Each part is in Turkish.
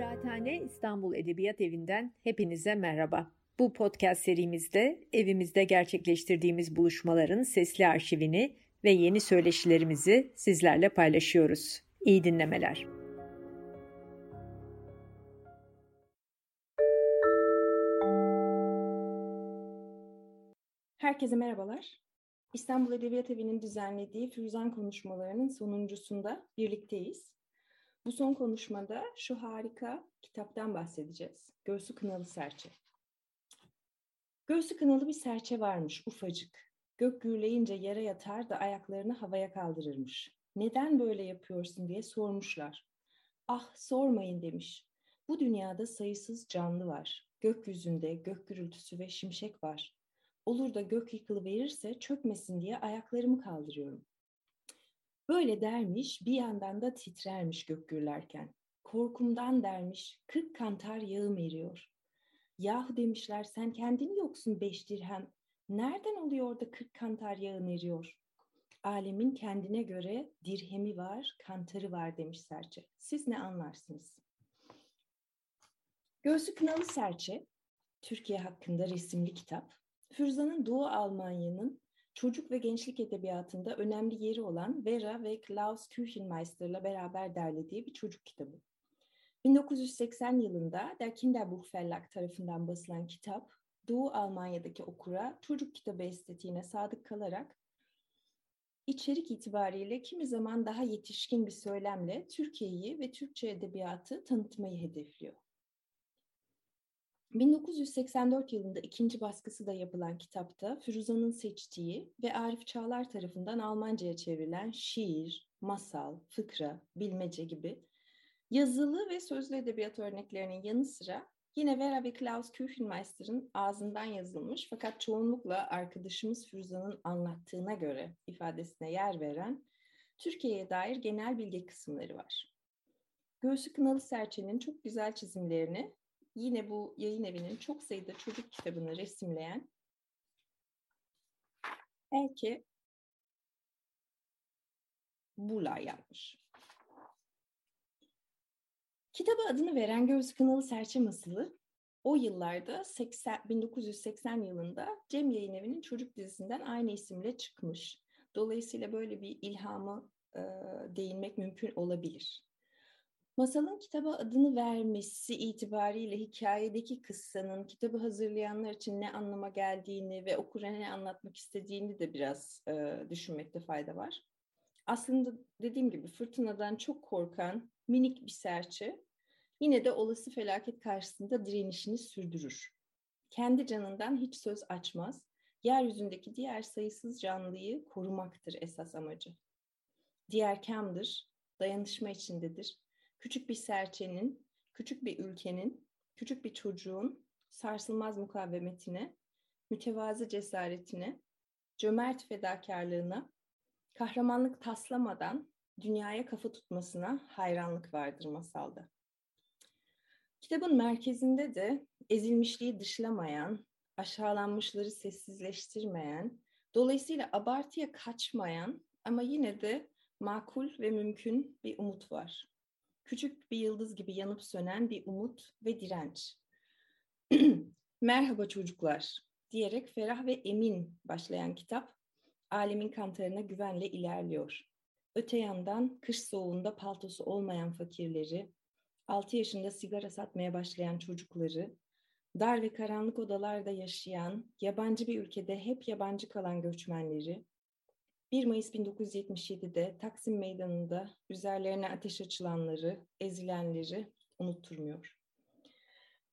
Kıraathane İstanbul Edebiyat Evi'nden hepinize merhaba. Bu podcast serimizde evimizde gerçekleştirdiğimiz buluşmaların sesli arşivini ve yeni söyleşilerimizi sizlerle paylaşıyoruz. İyi dinlemeler. Herkese merhabalar. İstanbul Edebiyat Evi'nin düzenlediği Firuzan konuşmalarının sonuncusunda birlikteyiz. Bu son konuşmada şu harika kitaptan bahsedeceğiz. Göğsü Kınalı Serçe. Göğsü kınalı bir serçe varmış ufacık. Gök gürleyince yere yatar da ayaklarını havaya kaldırırmış. Neden böyle yapıyorsun diye sormuşlar. Ah sormayın demiş. Bu dünyada sayısız canlı var. Gökyüzünde gök gürültüsü ve şimşek var. Olur da gök yıkılıverirse çökmesin diye ayaklarımı kaldırıyorum. Böyle dermiş, bir yandan da titrermiş gök gürlerken. Korkumdan dermiş, kırk kantar yağım eriyor. Yahu demişler sen kendin yoksun beş dirhem. Nereden oluyor da kırk kantar yağın eriyor? Alemin kendine göre dirhemi var, kantarı var demiş serçe. Siz ne anlarsınız? Göğsü Kınalı Serçe, Türkiye hakkında resimli kitap. Fürzan'ın Doğu Almanya'nın çocuk ve gençlik edebiyatında önemli yeri olan Vera ve Klaus Küchenmeister'la beraber derlediği bir çocuk kitabı. 1980 yılında Der Kinderbuch Verlag tarafından basılan kitap, Doğu Almanya'daki okura çocuk kitabı estetiğine sadık kalarak içerik itibariyle kimi zaman daha yetişkin bir söylemle Türkiye'yi ve Türkçe edebiyatı tanıtmayı hedefliyor. 1984 yılında ikinci baskısı da yapılan kitapta Firuza'nın seçtiği ve Arif Çağlar tarafından Almanca'ya çevrilen şiir, masal, fıkra, bilmece gibi yazılı ve sözlü edebiyat örneklerinin yanı sıra yine Vera ve Klaus Küchenmeister'ın ağzından yazılmış fakat çoğunlukla arkadaşımız Firuza'nın anlattığına göre ifadesine yer veren Türkiye'ye dair genel bilgi kısımları var. Göğsü Kınalı Serçe'nin çok güzel çizimlerini yine bu yayın evinin çok sayıda çocuk kitabını resimleyen Elke Bula yapmış. Kitaba adını veren Göğsü Kınalı Serçe Masalı o yıllarda 80, 1980 yılında Cem Yayın Evi'nin çocuk dizisinden aynı isimle çıkmış. Dolayısıyla böyle bir ilhamı e, değinmek mümkün olabilir. Masalın kitaba adını vermesi itibariyle hikayedeki kıssanın kitabı hazırlayanlar için ne anlama geldiğini ve okura ne anlatmak istediğini de biraz e, düşünmekte fayda var. Aslında dediğim gibi fırtınadan çok korkan minik bir serçe yine de olası felaket karşısında direnişini sürdürür. Kendi canından hiç söz açmaz, yeryüzündeki diğer sayısız canlıyı korumaktır esas amacı. Diğer kamdır, dayanışma içindedir küçük bir serçenin, küçük bir ülkenin, küçük bir çocuğun sarsılmaz mukavemetine, mütevazı cesaretine, cömert fedakarlığına, kahramanlık taslamadan dünyaya kafa tutmasına hayranlık vardır masalda. Kitabın merkezinde de ezilmişliği dışlamayan, aşağılanmışları sessizleştirmeyen, dolayısıyla abartıya kaçmayan ama yine de makul ve mümkün bir umut var küçük bir yıldız gibi yanıp sönen bir umut ve direnç. Merhaba çocuklar diyerek ferah ve emin başlayan kitap alemin kantarına güvenle ilerliyor. Öte yandan kış soğuğunda paltosu olmayan fakirleri, 6 yaşında sigara satmaya başlayan çocukları, dar ve karanlık odalarda yaşayan, yabancı bir ülkede hep yabancı kalan göçmenleri, 1 Mayıs 1977'de Taksim Meydanı'nda üzerlerine ateş açılanları, ezilenleri unutturmuyor.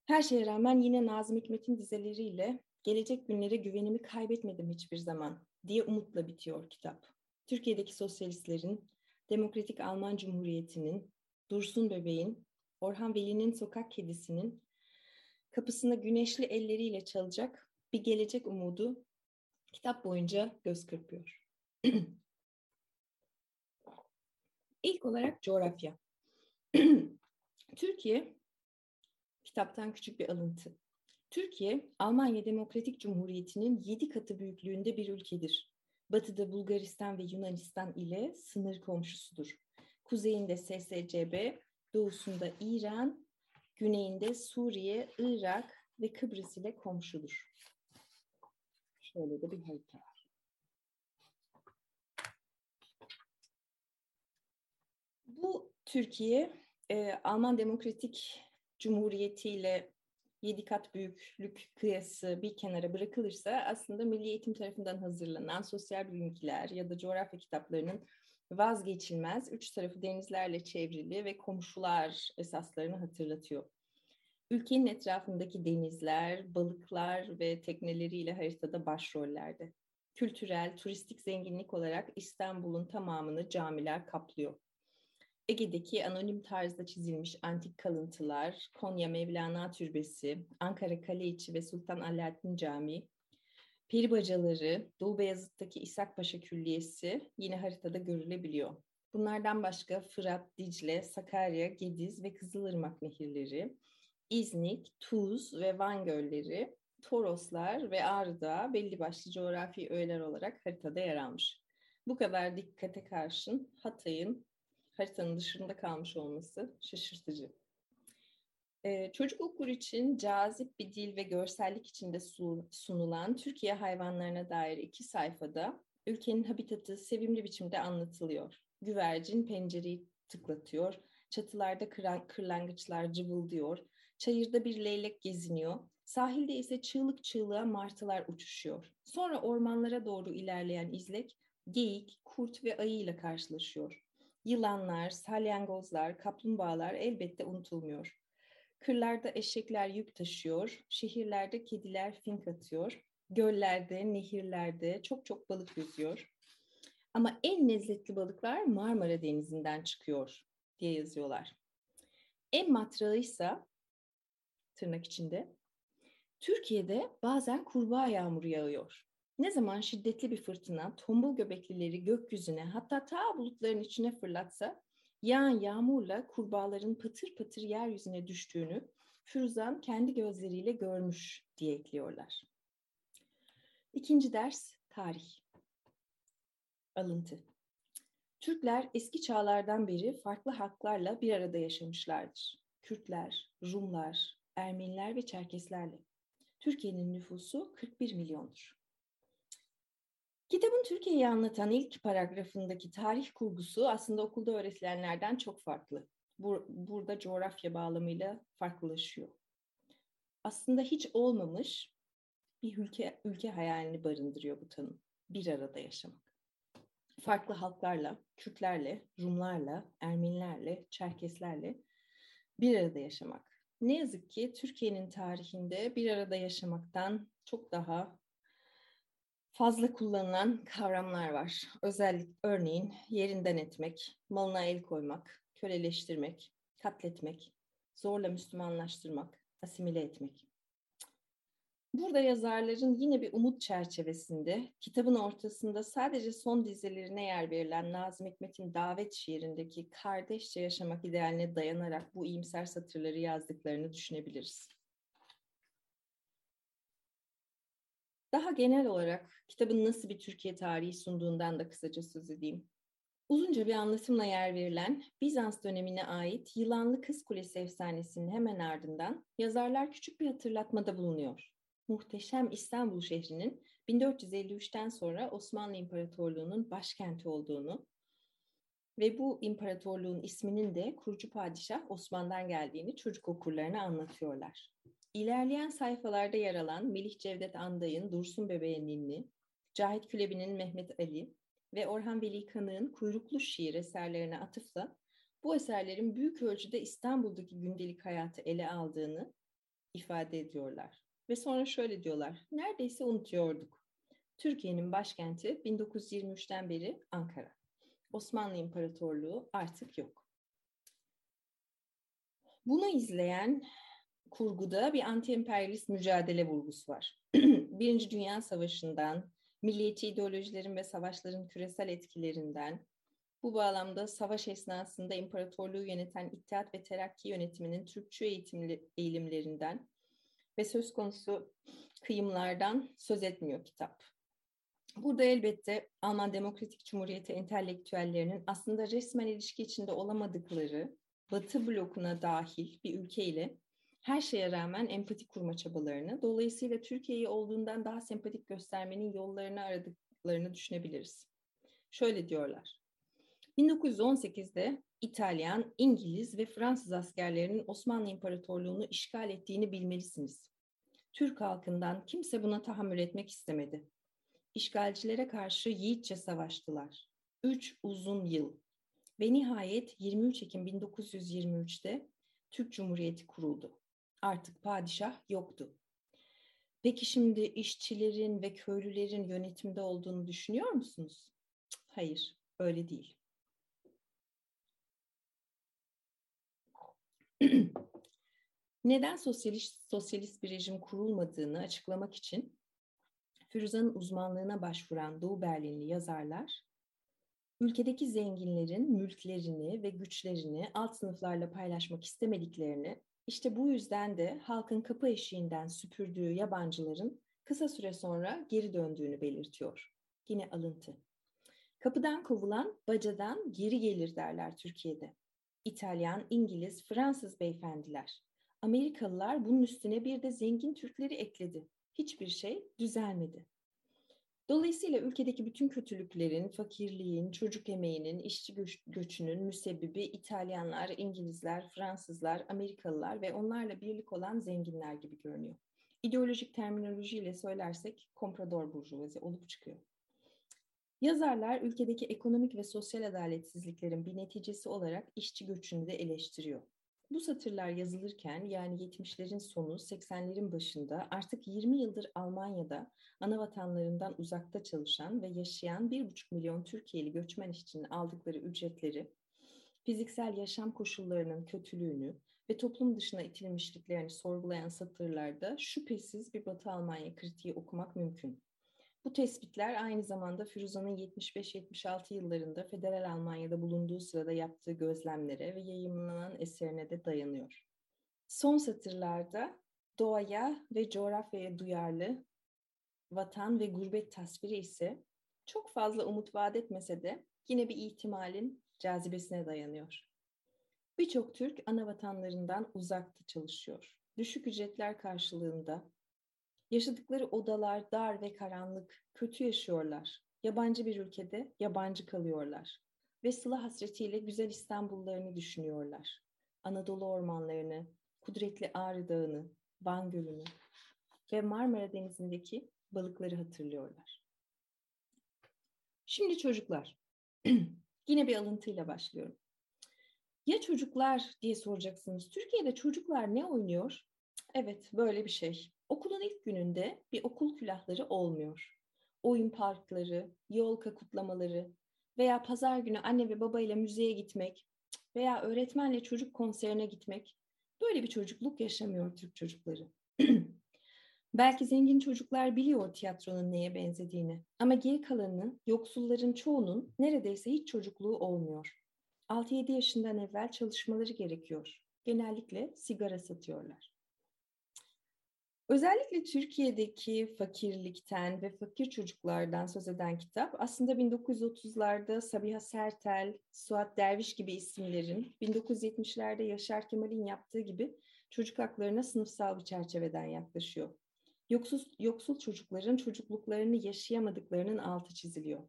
Her şeye rağmen yine Nazım Hikmet'in dizeleriyle gelecek günlere güvenimi kaybetmedim hiçbir zaman diye umutla bitiyor kitap. Türkiye'deki sosyalistlerin, Demokratik Alman Cumhuriyeti'nin, Dursun Bebeğin, Orhan Veli'nin sokak kedisinin kapısına güneşli elleriyle çalacak bir gelecek umudu kitap boyunca göz kırpıyor. İlk olarak coğrafya. Türkiye, kitaptan küçük bir alıntı. Türkiye, Almanya Demokratik Cumhuriyeti'nin yedi katı büyüklüğünde bir ülkedir. Batıda Bulgaristan ve Yunanistan ile sınır komşusudur. Kuzeyinde SSCB, doğusunda İran, güneyinde Suriye, Irak ve Kıbrıs ile komşudur. Şöyle de bir harita var. Bu Türkiye, e, Alman Demokratik Cumhuriyeti ile yedi kat büyüklük kıyası bir kenara bırakılırsa aslında Milli Eğitim tarafından hazırlanan sosyal bilimciler ya da coğrafya kitaplarının vazgeçilmez, üç tarafı denizlerle çevrili ve komşular esaslarını hatırlatıyor. Ülkenin etrafındaki denizler, balıklar ve tekneleriyle haritada başrollerde. Kültürel, turistik zenginlik olarak İstanbul'un tamamını camiler kaplıyor. Ege'deki anonim tarzda çizilmiş antik kalıntılar, Konya Mevlana Türbesi, Ankara Kaleiçi ve Sultan Alaaddin Camii, Peri bacaları, Doğu Beyazıt'taki İshak Paşa Külliyesi yine haritada görülebiliyor. Bunlardan başka Fırat, Dicle, Sakarya, Gediz ve Kızılırmak nehirleri, İznik, Tuz ve Van gölleri, Toroslar ve Ağrı belli başlı coğrafi öğeler olarak haritada yer almış. Bu kadar dikkate karşın Hatay'ın haritanın dışında kalmış olması şaşırtıcı. Ee, çocuk okur için cazip bir dil ve görsellik içinde sunulan Türkiye hayvanlarına dair iki sayfada ülkenin habitatı sevimli biçimde anlatılıyor. Güvercin pencereyi tıklatıyor, çatılarda kıran, kırlangıçlar cıvıldıyor, çayırda bir leylek geziniyor, sahilde ise çığlık çığlığa martılar uçuşuyor. Sonra ormanlara doğru ilerleyen izlek, geyik, kurt ve ayı ile karşılaşıyor. Yılanlar, salyangozlar, kaplumbağalar elbette unutulmuyor. Kırlarda eşekler yük taşıyor, şehirlerde kediler fink atıyor, göllerde, nehirlerde çok çok balık yüzüyor. Ama en lezzetli balıklar Marmara Denizi'nden çıkıyor diye yazıyorlar. En matrağı ise tırnak içinde Türkiye'de bazen kurbağa yağmuru yağıyor. Ne zaman şiddetli bir fırtına tombul göbeklileri gökyüzüne hatta ta bulutların içine fırlatsa yağan yağmurla kurbağaların patır patır yeryüzüne düştüğünü Firuzan kendi gözleriyle görmüş diye ekliyorlar. İkinci ders tarih. Alıntı. Türkler eski çağlardan beri farklı haklarla bir arada yaşamışlardır. Kürtler, Rumlar, Ermeniler ve Çerkeslerle. Türkiye'nin nüfusu 41 milyondur. Kitabın Türkiye'yi anlatan ilk paragrafındaki tarih kurgusu aslında okulda öğretilenlerden çok farklı. Bur burada coğrafya bağlamıyla farklılaşıyor. Aslında hiç olmamış bir ülke, ülke hayalini barındırıyor bu tanım. Bir arada yaşamak. Farklı halklarla, Kürtlerle, Rumlarla, Ermenilerle, Çerkeslerle bir arada yaşamak. Ne yazık ki Türkiye'nin tarihinde bir arada yaşamaktan çok daha fazla kullanılan kavramlar var. Özellik örneğin yerinden etmek, malına el koymak, köleleştirmek, katletmek, zorla Müslümanlaştırmak, asimile etmek. Burada yazarların yine bir umut çerçevesinde kitabın ortasında sadece son dizelerine yer verilen Nazım Hikmet'in davet şiirindeki kardeşçe yaşamak idealine dayanarak bu iyimser satırları yazdıklarını düşünebiliriz. Daha genel olarak kitabın nasıl bir Türkiye tarihi sunduğundan da kısaca söz edeyim. Uzunca bir anlatımla yer verilen Bizans dönemine ait Yılanlı Kız Kulesi efsanesinin hemen ardından yazarlar küçük bir hatırlatmada bulunuyor. Muhteşem İstanbul şehrinin 1453'ten sonra Osmanlı İmparatorluğu'nun başkenti olduğunu ve bu imparatorluğun isminin de kurucu padişah Osman'dan geldiğini çocuk okurlarına anlatıyorlar. İlerleyen sayfalarda yer alan Melih Cevdet Anday'ın Dursun Bebeğe Ninni, Cahit Külebi'nin Mehmet Ali ve Orhan Veli Kanık'ın Kuyruklu Şiir eserlerine atıfla bu eserlerin büyük ölçüde İstanbul'daki gündelik hayatı ele aldığını ifade ediyorlar. Ve sonra şöyle diyorlar, neredeyse unutuyorduk. Türkiye'nin başkenti 1923'ten beri Ankara. Osmanlı İmparatorluğu artık yok. Bunu izleyen kurguda bir anti-emperyalist mücadele vurgusu var. Birinci Dünya Savaşı'ndan, milliyetçi ideolojilerin ve savaşların küresel etkilerinden, bu bağlamda savaş esnasında imparatorluğu yöneten İttihat ve Terakki yönetiminin Türkçü eğitimli, eğilimlerinden ve söz konusu kıyımlardan söz etmiyor kitap. Burada elbette Alman Demokratik Cumhuriyeti entelektüellerinin aslında resmen ilişki içinde olamadıkları Batı blokuna dahil bir ülkeyle her şeye rağmen empati kurma çabalarını, dolayısıyla Türkiye'yi olduğundan daha sempatik göstermenin yollarını aradıklarını düşünebiliriz. Şöyle diyorlar. 1918'de İtalyan, İngiliz ve Fransız askerlerinin Osmanlı İmparatorluğunu işgal ettiğini bilmelisiniz. Türk halkından kimse buna tahammül etmek istemedi. İşgalcilere karşı yiğitçe savaştılar. Üç uzun yıl. Ve nihayet 23 Ekim 1923'te Türk Cumhuriyeti kuruldu. Artık padişah yoktu. Peki şimdi işçilerin ve köylülerin yönetimde olduğunu düşünüyor musunuz? Hayır, öyle değil. Neden sosyalist, sosyalist bir rejim kurulmadığını açıklamak için Firuza'nın uzmanlığına başvuran Doğu Berlinli yazarlar, ülkedeki zenginlerin mülklerini ve güçlerini alt sınıflarla paylaşmak istemediklerini, işte bu yüzden de halkın kapı eşiğinden süpürdüğü yabancıların kısa süre sonra geri döndüğünü belirtiyor. Yine alıntı. Kapıdan kovulan bacadan geri gelir derler Türkiye'de. İtalyan, İngiliz, Fransız beyefendiler. Amerikalılar bunun üstüne bir de zengin Türkleri ekledi. Hiçbir şey düzelmedi. Dolayısıyla ülkedeki bütün kötülüklerin, fakirliğin, çocuk emeğinin, işçi göç, göçünün müsebbibi İtalyanlar, İngilizler, Fransızlar, Amerikalılar ve onlarla birlik olan zenginler gibi görünüyor. İdeolojik terminolojiyle söylersek komprador burjuvazi olup çıkıyor. Yazarlar ülkedeki ekonomik ve sosyal adaletsizliklerin bir neticesi olarak işçi göçünü de eleştiriyor. Bu satırlar yazılırken yani 70'lerin sonu 80'lerin başında artık 20 yıldır Almanya'da ana vatanlarından uzakta çalışan ve yaşayan 1,5 milyon Türkiye'li göçmen işçinin aldıkları ücretleri, fiziksel yaşam koşullarının kötülüğünü ve toplum dışına itilmişliklerini sorgulayan satırlarda şüphesiz bir Batı Almanya kritiği okumak mümkün. Bu tespitler aynı zamanda Firuza'nın 75-76 yıllarında Federal Almanya'da bulunduğu sırada yaptığı gözlemlere ve yayınlanan eserine de dayanıyor. Son satırlarda doğaya ve coğrafyaya duyarlı vatan ve gurbet tasviri ise çok fazla umut vaat etmese de yine bir ihtimalin cazibesine dayanıyor. Birçok Türk ana vatanlarından uzakta çalışıyor. Düşük ücretler karşılığında Yaşadıkları odalar dar ve karanlık, kötü yaşıyorlar. Yabancı bir ülkede yabancı kalıyorlar. Ve sıla hasretiyle güzel İstanbullarını düşünüyorlar. Anadolu ormanlarını, kudretli Ağrı Dağı'nı, Van Gölü'nü ve Marmara Denizi'ndeki balıkları hatırlıyorlar. Şimdi çocuklar. Yine bir alıntıyla başlıyorum. Ya çocuklar diye soracaksınız. Türkiye'de çocuklar ne oynuyor? Evet, böyle bir şey. Okulun ilk gününde bir okul külahları olmuyor. Oyun parkları, yolka kutlamaları veya pazar günü anne ve babayla müzeye gitmek veya öğretmenle çocuk konserine gitmek böyle bir çocukluk yaşamıyor Türk çocukları. Belki zengin çocuklar biliyor tiyatronun neye benzediğini ama geri kalanının, yoksulların çoğunun neredeyse hiç çocukluğu olmuyor. 6-7 yaşından evvel çalışmaları gerekiyor. Genellikle sigara satıyorlar. Özellikle Türkiye'deki fakirlikten ve fakir çocuklardan söz eden kitap aslında 1930'larda Sabiha Sertel, Suat Derviş gibi isimlerin 1970'lerde Yaşar Kemal'in yaptığı gibi çocuk haklarına sınıfsal bir çerçeveden yaklaşıyor. Yoksul, yoksul çocukların çocukluklarını yaşayamadıklarının altı çiziliyor.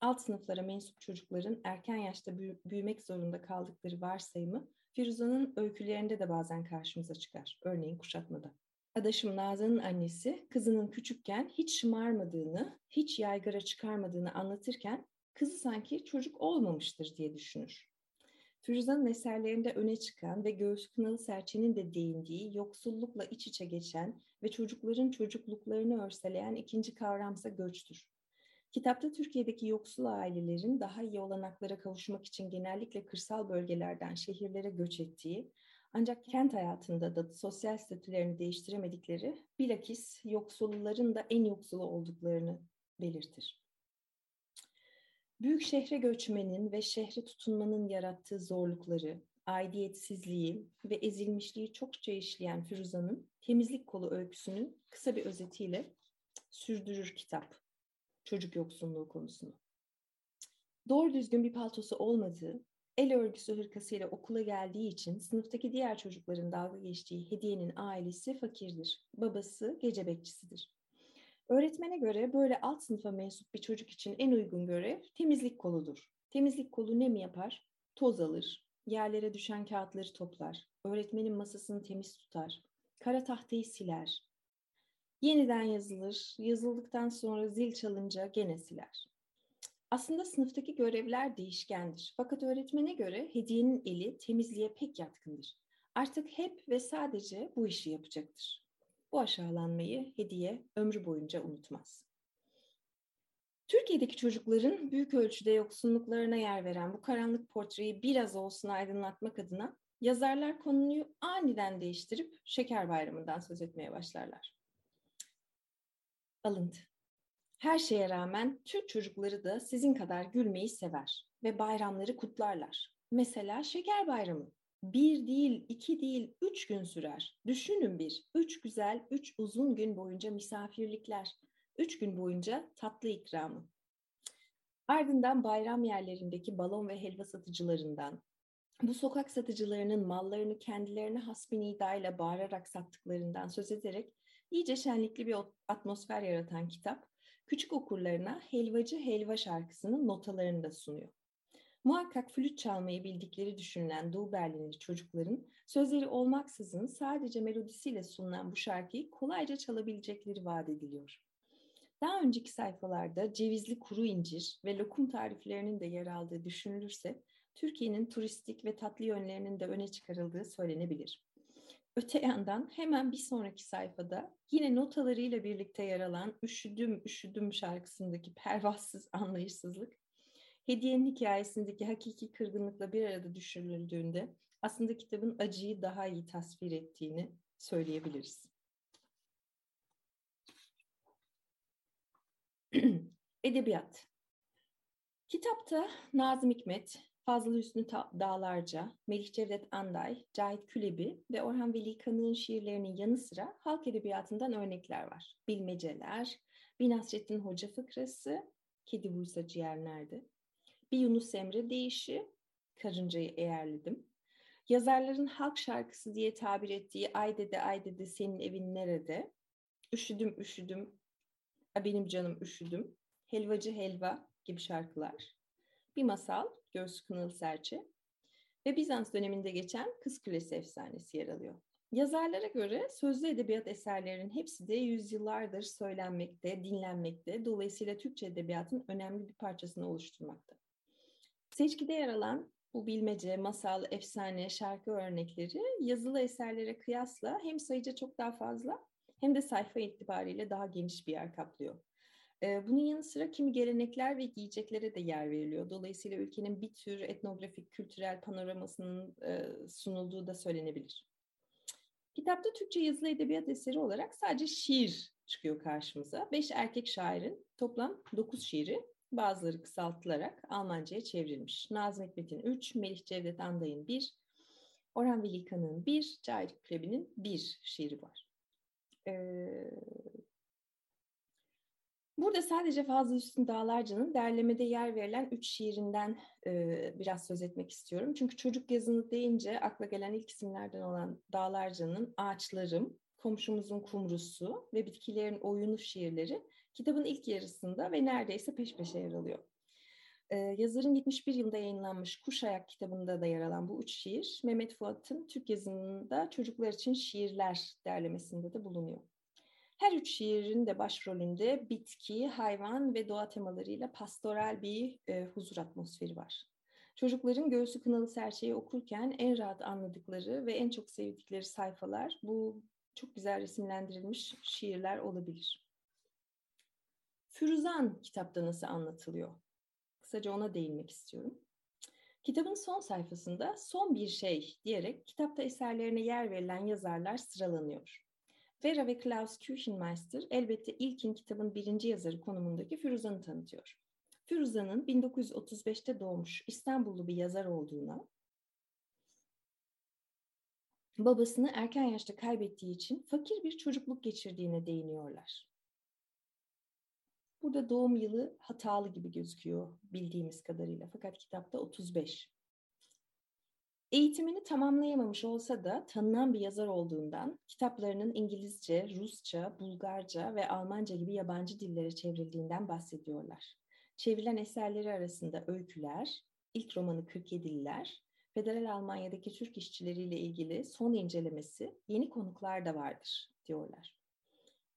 Alt sınıflara mensup çocukların erken yaşta büyümek zorunda kaldıkları varsayımı Firuza'nın öykülerinde de bazen karşımıza çıkar. Örneğin kuşatmada. Adaşım Nazan'ın annesi kızının küçükken hiç şımarmadığını, hiç yaygara çıkarmadığını anlatırken kızı sanki çocuk olmamıştır diye düşünür. Firuza'nın eserlerinde öne çıkan ve Göğüs Kınalı Serçe'nin de değindiği yoksullukla iç içe geçen ve çocukların çocukluklarını örseleyen ikinci kavramsa göçtür. Kitapta Türkiye'deki yoksul ailelerin daha iyi olanaklara kavuşmak için genellikle kırsal bölgelerden şehirlere göç ettiği ancak kent hayatında da sosyal statülerini değiştiremedikleri bilakis yoksulların da en yoksulu olduklarını belirtir. Büyük şehre göçmenin ve şehre tutunmanın yarattığı zorlukları, aidiyetsizliği ve ezilmişliği çokça işleyen Firuza'nın temizlik kolu öyküsünün kısa bir özetiyle sürdürür kitap çocuk yoksunluğu konusunu. Doğru düzgün bir paltosu olmadığı, El örgüsü hırkasıyla okula geldiği için sınıftaki diğer çocukların dalga geçtiği Hediye'nin ailesi fakirdir. Babası gece bekçisidir. Öğretmene göre böyle alt sınıfa mensup bir çocuk için en uygun görev temizlik koludur. Temizlik kolu ne mi yapar? Toz alır, yerlere düşen kağıtları toplar, öğretmenin masasını temiz tutar, kara tahtayı siler, yeniden yazılır, yazıldıktan sonra zil çalınca gene siler. Aslında sınıftaki görevler değişkendir. Fakat öğretmene göre hediyenin eli temizliğe pek yatkındır. Artık hep ve sadece bu işi yapacaktır. Bu aşağılanmayı hediye ömrü boyunca unutmaz. Türkiye'deki çocukların büyük ölçüde yoksunluklarına yer veren bu karanlık portreyi biraz olsun aydınlatmak adına yazarlar konuyu aniden değiştirip Şeker Bayramı'ndan söz etmeye başlarlar. Alıntı. Her şeye rağmen Türk çocukları da sizin kadar gülmeyi sever ve bayramları kutlarlar. Mesela Şeker Bayramı. Bir değil, iki değil, üç gün sürer. Düşünün bir, üç güzel, üç uzun gün boyunca misafirlikler. Üç gün boyunca tatlı ikramı. Ardından bayram yerlerindeki balon ve helva satıcılarından, bu sokak satıcılarının mallarını kendilerine has bir nidayla bağırarak sattıklarından söz ederek iyice şenlikli bir atmosfer yaratan kitap, küçük okurlarına Helvacı Helva şarkısının notalarını da sunuyor. Muhakkak flüt çalmayı bildikleri düşünülen Doğu Berlinli çocukların sözleri olmaksızın sadece melodisiyle sunulan bu şarkıyı kolayca çalabilecekleri vaat ediliyor. Daha önceki sayfalarda cevizli kuru incir ve lokum tariflerinin de yer aldığı düşünülürse Türkiye'nin turistik ve tatlı yönlerinin de öne çıkarıldığı söylenebilir. Öte yandan hemen bir sonraki sayfada yine notalarıyla birlikte yer alan Üşüdüm Üşüdüm şarkısındaki pervasız anlayışsızlık, hediyenin hikayesindeki hakiki kırgınlıkla bir arada düşürüldüğünde aslında kitabın acıyı daha iyi tasvir ettiğini söyleyebiliriz. Edebiyat Kitapta Nazım Hikmet, Fazıl Hüsnü Dağlarca, Melih Cevdet Anday, Cahit Külebi ve Orhan Veli Kanık'ın şiirlerinin yanı sıra halk edebiyatından örnekler var. Bilmeceler, bir Nasrettin Hoca fıkrası, Kedi buysa ciğer nerede? Bir Yunus Emre deyişi, Karıncayı eğerledim. Yazarların halk şarkısı diye tabir ettiği Ay dede ay dede senin evin nerede? Üşüdüm üşüdüm, benim canım üşüdüm, Helvacı helva gibi şarkılar. Bir masal, Göğsü Kınalı Serçe ve Bizans döneminde geçen Kız Kulesi efsanesi yer alıyor. Yazarlara göre sözlü edebiyat eserlerinin hepsi de yüzyıllardır söylenmekte, dinlenmekte, dolayısıyla Türkçe edebiyatın önemli bir parçasını oluşturmakta. Seçkide yer alan bu bilmece, masal, efsane, şarkı örnekleri yazılı eserlere kıyasla hem sayıca çok daha fazla hem de sayfa itibariyle daha geniş bir yer kaplıyor. Bunun yanı sıra kimi gelenekler ve giyeceklere de yer veriliyor. Dolayısıyla ülkenin bir tür etnografik, kültürel panoramasının sunulduğu da söylenebilir. Kitapta Türkçe yazılı edebiyat eseri olarak sadece şiir çıkıyor karşımıza. Beş erkek şairin toplam dokuz şiiri bazıları kısaltılarak Almanca'ya çevrilmiş. Nazım Hikmet'in üç, Melih Cevdet Anday'ın bir, Orhan Veli Kanık'ın bir, Cahit Krebi'nin bir şiiri var. Ee, Burada sadece Fazıl Üstün Dağlarca'nın derlemede yer verilen üç şiirinden e, biraz söz etmek istiyorum. Çünkü çocuk yazını deyince akla gelen ilk isimlerden olan Dağlarca'nın Ağaçlarım, Komşumuzun Kumrusu ve Bitkilerin Oyunu şiirleri kitabın ilk yarısında ve neredeyse peş peşe yer alıyor. Ee, yazarın 71 yılında yayınlanmış Kuş Ayak kitabında da yer alan bu üç şiir, Mehmet Fuat'ın Türk yazımında Çocuklar için Şiirler derlemesinde de bulunuyor. Her üç şiirin de başrolünde bitki, hayvan ve doğa temalarıyla pastoral bir e, huzur atmosferi var. Çocukların Göğsü Kınalı Serçe'yi okurken en rahat anladıkları ve en çok sevdikleri sayfalar bu çok güzel resimlendirilmiş şiirler olabilir. Firuzan kitapta nasıl anlatılıyor? Kısaca ona değinmek istiyorum. Kitabın son sayfasında son bir şey diyerek kitapta eserlerine yer verilen yazarlar sıralanıyor. Vera ve Klaus Küchenmeister elbette ilkin kitabın birinci yazarı konumundaki Firuzan'ı tanıtıyor. Firuzan'ın 1935'te doğmuş İstanbullu bir yazar olduğuna, babasını erken yaşta kaybettiği için fakir bir çocukluk geçirdiğine değiniyorlar. Burada doğum yılı hatalı gibi gözüküyor bildiğimiz kadarıyla fakat kitapta 35. Eğitimini tamamlayamamış olsa da tanınan bir yazar olduğundan kitaplarının İngilizce, Rusça, Bulgarca ve Almanca gibi yabancı dillere çevrildiğinden bahsediyorlar. Çevrilen eserleri arasında öyküler, ilk romanı 47'liler, Federal Almanya'daki Türk işçileriyle ilgili son incelemesi, yeni konuklar da vardır diyorlar.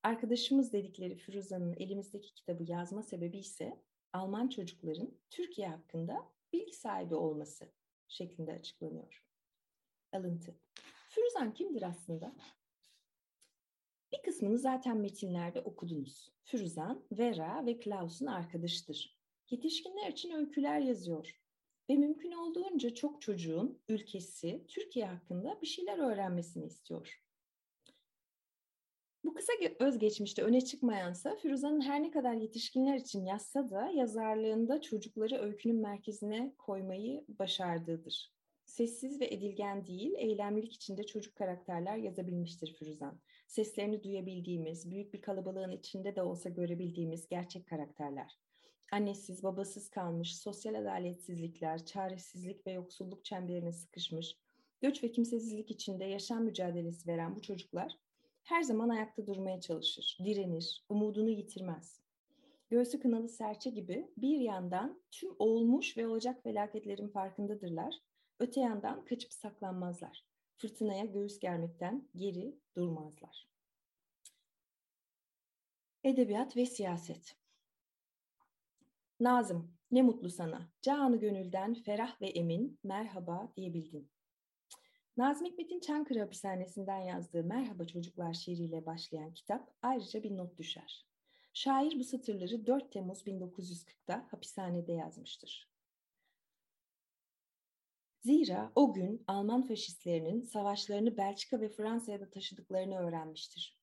Arkadaşımız dedikleri Firuza'nın elimizdeki kitabı yazma sebebi ise Alman çocukların Türkiye hakkında bilgi sahibi olması şeklinde açıklanıyor. Alıntı. Firuzan kimdir aslında? Bir kısmını zaten metinlerde okudunuz. Firuzan, Vera ve Klaus'un arkadaşıdır. Yetişkinler için öyküler yazıyor. Ve mümkün olduğunca çok çocuğun ülkesi, Türkiye hakkında bir şeyler öğrenmesini istiyor. Bu kısa özgeçmişte öne çıkmayansa Firuza'nın her ne kadar yetişkinler için yazsa da yazarlığında çocukları öykünün merkezine koymayı başardığıdır. Sessiz ve edilgen değil, eylemlilik içinde çocuk karakterler yazabilmiştir Firuzan. Seslerini duyabildiğimiz, büyük bir kalabalığın içinde de olsa görebildiğimiz gerçek karakterler. Annesiz, babasız kalmış, sosyal adaletsizlikler, çaresizlik ve yoksulluk çemberine sıkışmış, göç ve kimsesizlik içinde yaşam mücadelesi veren bu çocuklar her zaman ayakta durmaya çalışır, direnir, umudunu yitirmez. Göğsü kınalı serçe gibi bir yandan tüm olmuş ve olacak felaketlerin farkındadırlar, öte yandan kaçıp saklanmazlar. Fırtınaya göğüs germekten geri durmazlar. Edebiyat ve siyaset Nazım, ne mutlu sana. Canı gönülden ferah ve emin merhaba diyebildin. Nazım Hikmet'in Çankırı hapishanesinden yazdığı Merhaba Çocuklar şiiriyle başlayan kitap ayrıca bir not düşer. Şair bu satırları 4 Temmuz 1940'da hapishanede yazmıştır. Zira o gün Alman faşistlerinin savaşlarını Belçika ve Fransa'ya da taşıdıklarını öğrenmiştir.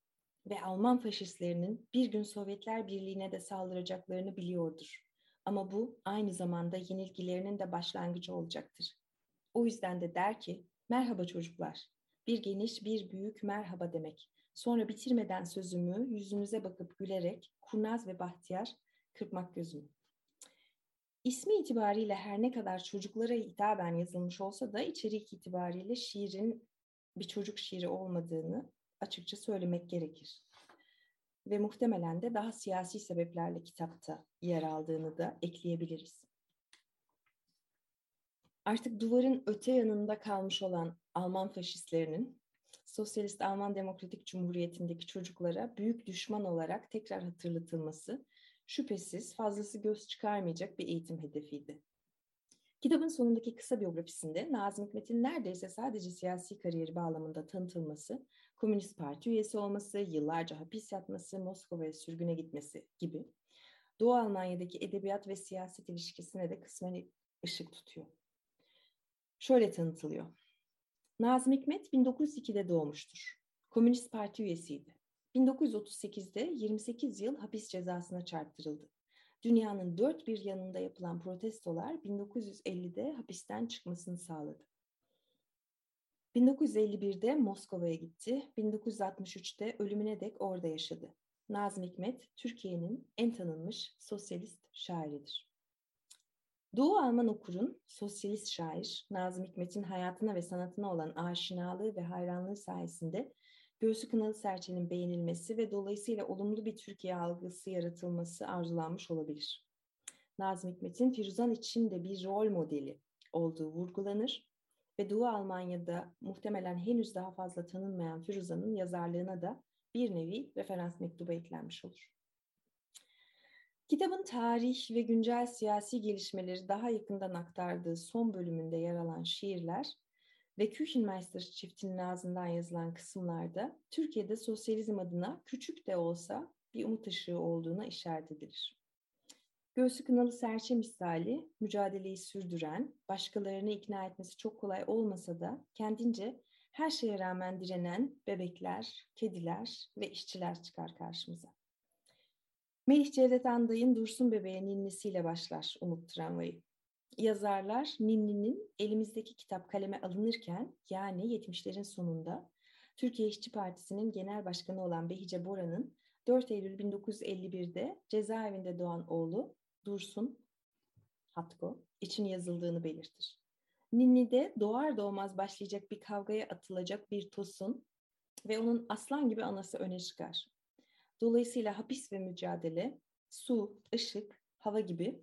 Ve Alman faşistlerinin bir gün Sovyetler Birliği'ne de saldıracaklarını biliyordur. Ama bu aynı zamanda yenilgilerinin de başlangıcı olacaktır. O yüzden de der ki, merhaba çocuklar. Bir geniş, bir büyük merhaba demek. Sonra bitirmeden sözümü yüzünüze bakıp gülerek, kurnaz ve bahtiyar, kırpmak gözümü. İsmi itibariyle her ne kadar çocuklara hitaben yazılmış olsa da içerik itibariyle şiirin bir çocuk şiiri olmadığını açıkça söylemek gerekir. Ve muhtemelen de daha siyasi sebeplerle kitapta yer aldığını da ekleyebiliriz. Artık duvarın öte yanında kalmış olan Alman faşistlerinin Sosyalist Alman Demokratik Cumhuriyeti'ndeki çocuklara büyük düşman olarak tekrar hatırlatılması şüphesiz fazlası göz çıkarmayacak bir eğitim hedefiydi. Kitabın sonundaki kısa biyografisinde Nazım Hikmet'in neredeyse sadece siyasi kariyeri bağlamında tanıtılması, Komünist Parti üyesi olması, yıllarca hapis yatması, Moskova'ya sürgüne gitmesi gibi Doğu Almanya'daki edebiyat ve siyaset ilişkisine de kısmen ışık tutuyor. Şöyle tanıtılıyor. Nazım Hikmet 1902'de doğmuştur. Komünist Parti üyesiydi. 1938'de 28 yıl hapis cezasına çarptırıldı. Dünyanın dört bir yanında yapılan protestolar 1950'de hapisten çıkmasını sağladı. 1951'de Moskova'ya gitti. 1963'te ölümüne dek orada yaşadı. Nazım Hikmet, Türkiye'nin en tanınmış sosyalist şairidir. Doğu Alman okurun sosyalist şair Nazım Hikmet'in hayatına ve sanatına olan aşinalığı ve hayranlığı sayesinde Göğsü Kınalı Serçe'nin beğenilmesi ve dolayısıyla olumlu bir Türkiye algısı yaratılması arzulanmış olabilir. Nazım Hikmet'in Firuzan için de bir rol modeli olduğu vurgulanır ve Doğu Almanya'da muhtemelen henüz daha fazla tanınmayan Firuzan'ın yazarlığına da bir nevi referans mektubu eklenmiş olur. Kitabın tarih ve güncel siyasi gelişmeleri daha yakından aktardığı son bölümünde yer alan şiirler ve Küchenmeister çiftinin ağzından yazılan kısımlarda Türkiye'de sosyalizm adına küçük de olsa bir umut ışığı olduğuna işaret edilir. Göğsü kınalı serçe misali mücadeleyi sürdüren, başkalarını ikna etmesi çok kolay olmasa da kendince her şeye rağmen direnen bebekler, kediler ve işçiler çıkar karşımıza. Melih Cevdet Anday'ın Dursun Bebeğe ninnisiyle başlar Umut Tramvayı. Yazarlar Ninni'nin elimizdeki kitap kaleme alınırken yani 70'lerin sonunda Türkiye İşçi Partisi'nin genel başkanı olan Behice Bora'nın 4 Eylül 1951'de cezaevinde doğan oğlu Dursun Hatko için yazıldığını belirtir. Ninni'de doğar doğmaz başlayacak bir kavgaya atılacak bir tosun ve onun aslan gibi anası öne çıkar. Dolayısıyla hapis ve mücadele, su, ışık, hava gibi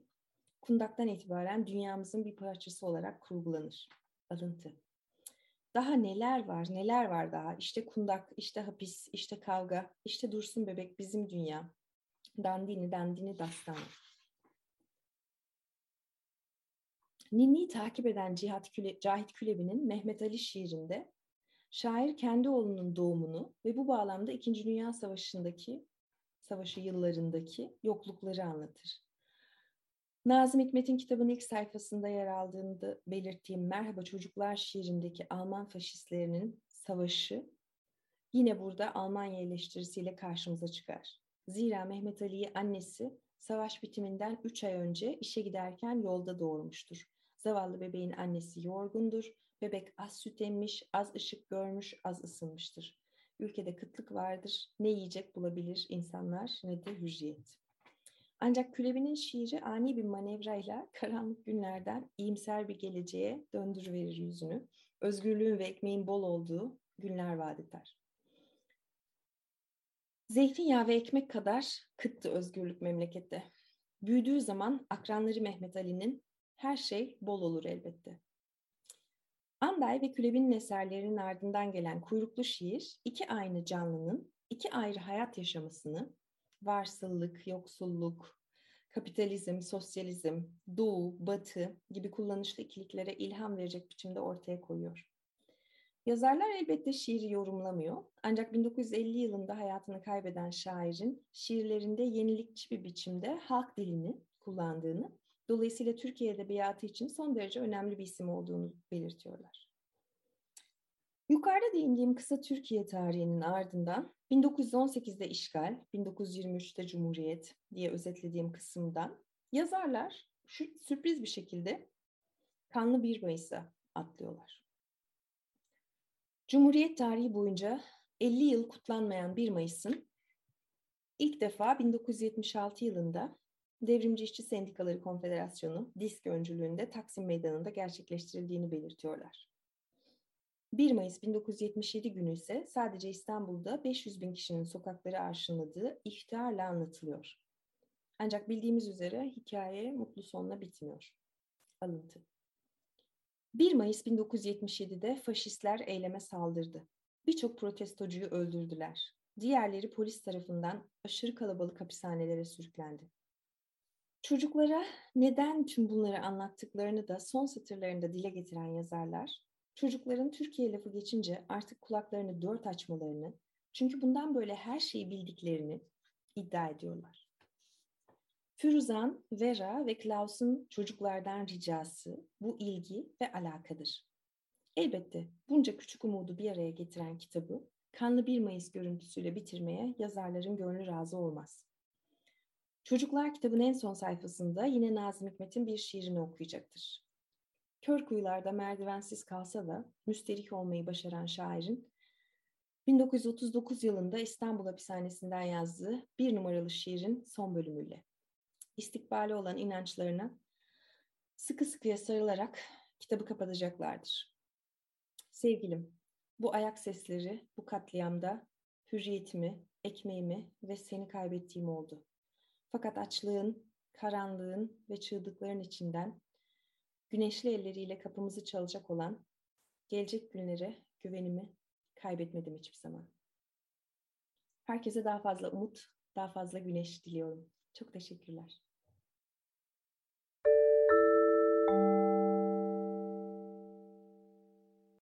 kundaktan itibaren dünyamızın bir parçası olarak kurgulanır. Alıntı. Daha neler var, neler var daha? İşte kundak, işte hapis, işte kavga, işte dursun bebek bizim dünya. Dandini, dandini, dastani. Ninni'yi takip eden Cihat Küle, Cahit Külebi'nin Mehmet Ali şiirinde şair kendi oğlunun doğumunu ve bu bağlamda İkinci Dünya Savaşı'ndaki savaşı yıllarındaki yoklukları anlatır. Nazım Hikmet'in kitabın ilk sayfasında yer aldığında belirttiğim Merhaba Çocuklar şiirindeki Alman faşistlerinin savaşı yine burada Almanya eleştirisiyle karşımıza çıkar. Zira Mehmet Ali'yi annesi savaş bitiminden 3 ay önce işe giderken yolda doğurmuştur. Zavallı bebeğin annesi yorgundur. Bebek az süt emmiş, az ışık görmüş, az ısınmıştır. Ülkede kıtlık vardır. Ne yiyecek bulabilir insanlar ne de hürriyet. Ancak Külebi'nin şiiri ani bir manevrayla karanlık günlerden iyimser bir geleceğe döndürüverir yüzünü. Özgürlüğün ve ekmeğin bol olduğu günler vaat eder. Zeytinyağı ve ekmek kadar kıttı özgürlük memlekette. Büyüdüğü zaman akranları Mehmet Ali'nin her şey bol olur elbette. Anday ve Külebi'nin eserlerinin ardından gelen kuyruklu şiir, iki aynı canlının iki ayrı hayat yaşamasını, varsıllık, yoksulluk, kapitalizm, sosyalizm, doğu, batı gibi kullanışlı ikiliklere ilham verecek biçimde ortaya koyuyor. Yazarlar elbette şiiri yorumlamıyor. Ancak 1950 yılında hayatını kaybeden şairin şiirlerinde yenilikçi bir biçimde halk dilini kullandığını, dolayısıyla Türkiye Edebiyatı için son derece önemli bir isim olduğunu belirtiyorlar. Yukarıda değindiğim kısa Türkiye tarihinin ardından 1918'de işgal, 1923'te Cumhuriyet diye özetlediğim kısımdan yazarlar şu sürpriz bir şekilde Kanlı 1 Mayıs'a atlıyorlar. Cumhuriyet tarihi boyunca 50 yıl kutlanmayan 1 Mayıs'ın ilk defa 1976 yılında Devrimci İşçi Sendikaları Konfederasyonu DİSK öncülüğünde Taksim Meydanı'nda gerçekleştirildiğini belirtiyorlar. 1 Mayıs 1977 günü ise sadece İstanbul'da 500 bin kişinin sokakları arşınladığı iftiharla anlatılıyor. Ancak bildiğimiz üzere hikaye mutlu sonla bitmiyor. Alıntı. 1 Mayıs 1977'de faşistler eyleme saldırdı. Birçok protestocuyu öldürdüler. Diğerleri polis tarafından aşırı kalabalık hapishanelere sürüklendi. Çocuklara neden tüm bunları anlattıklarını da son satırlarında dile getiren yazarlar, çocukların Türkiye lafı geçince artık kulaklarını dört açmalarını, çünkü bundan böyle her şeyi bildiklerini iddia ediyorlar. Firuzan, Vera ve Klaus'un çocuklardan ricası bu ilgi ve alakadır. Elbette bunca küçük umudu bir araya getiren kitabı kanlı 1 Mayıs görüntüsüyle bitirmeye yazarların gönlü razı olmaz. Çocuklar kitabın en son sayfasında yine Nazım Hikmet'in bir şiirini okuyacaktır. Kör kuyularda merdivensiz kalsa da müsterik olmayı başaran şairin 1939 yılında İstanbul hapishanesinden yazdığı bir numaralı şiirin son bölümüyle istikbali olan inançlarına sıkı sıkıya sarılarak kitabı kapatacaklardır. Sevgilim, bu ayak sesleri bu katliamda hürriyetimi, ekmeğimi ve seni kaybettiğim oldu. Fakat açlığın, karanlığın ve çığlıkların içinden güneşli elleriyle kapımızı çalacak olan gelecek günlere güvenimi kaybetmedim hiçbir zaman. Herkese daha fazla umut, daha fazla güneş diliyorum. Çok teşekkürler.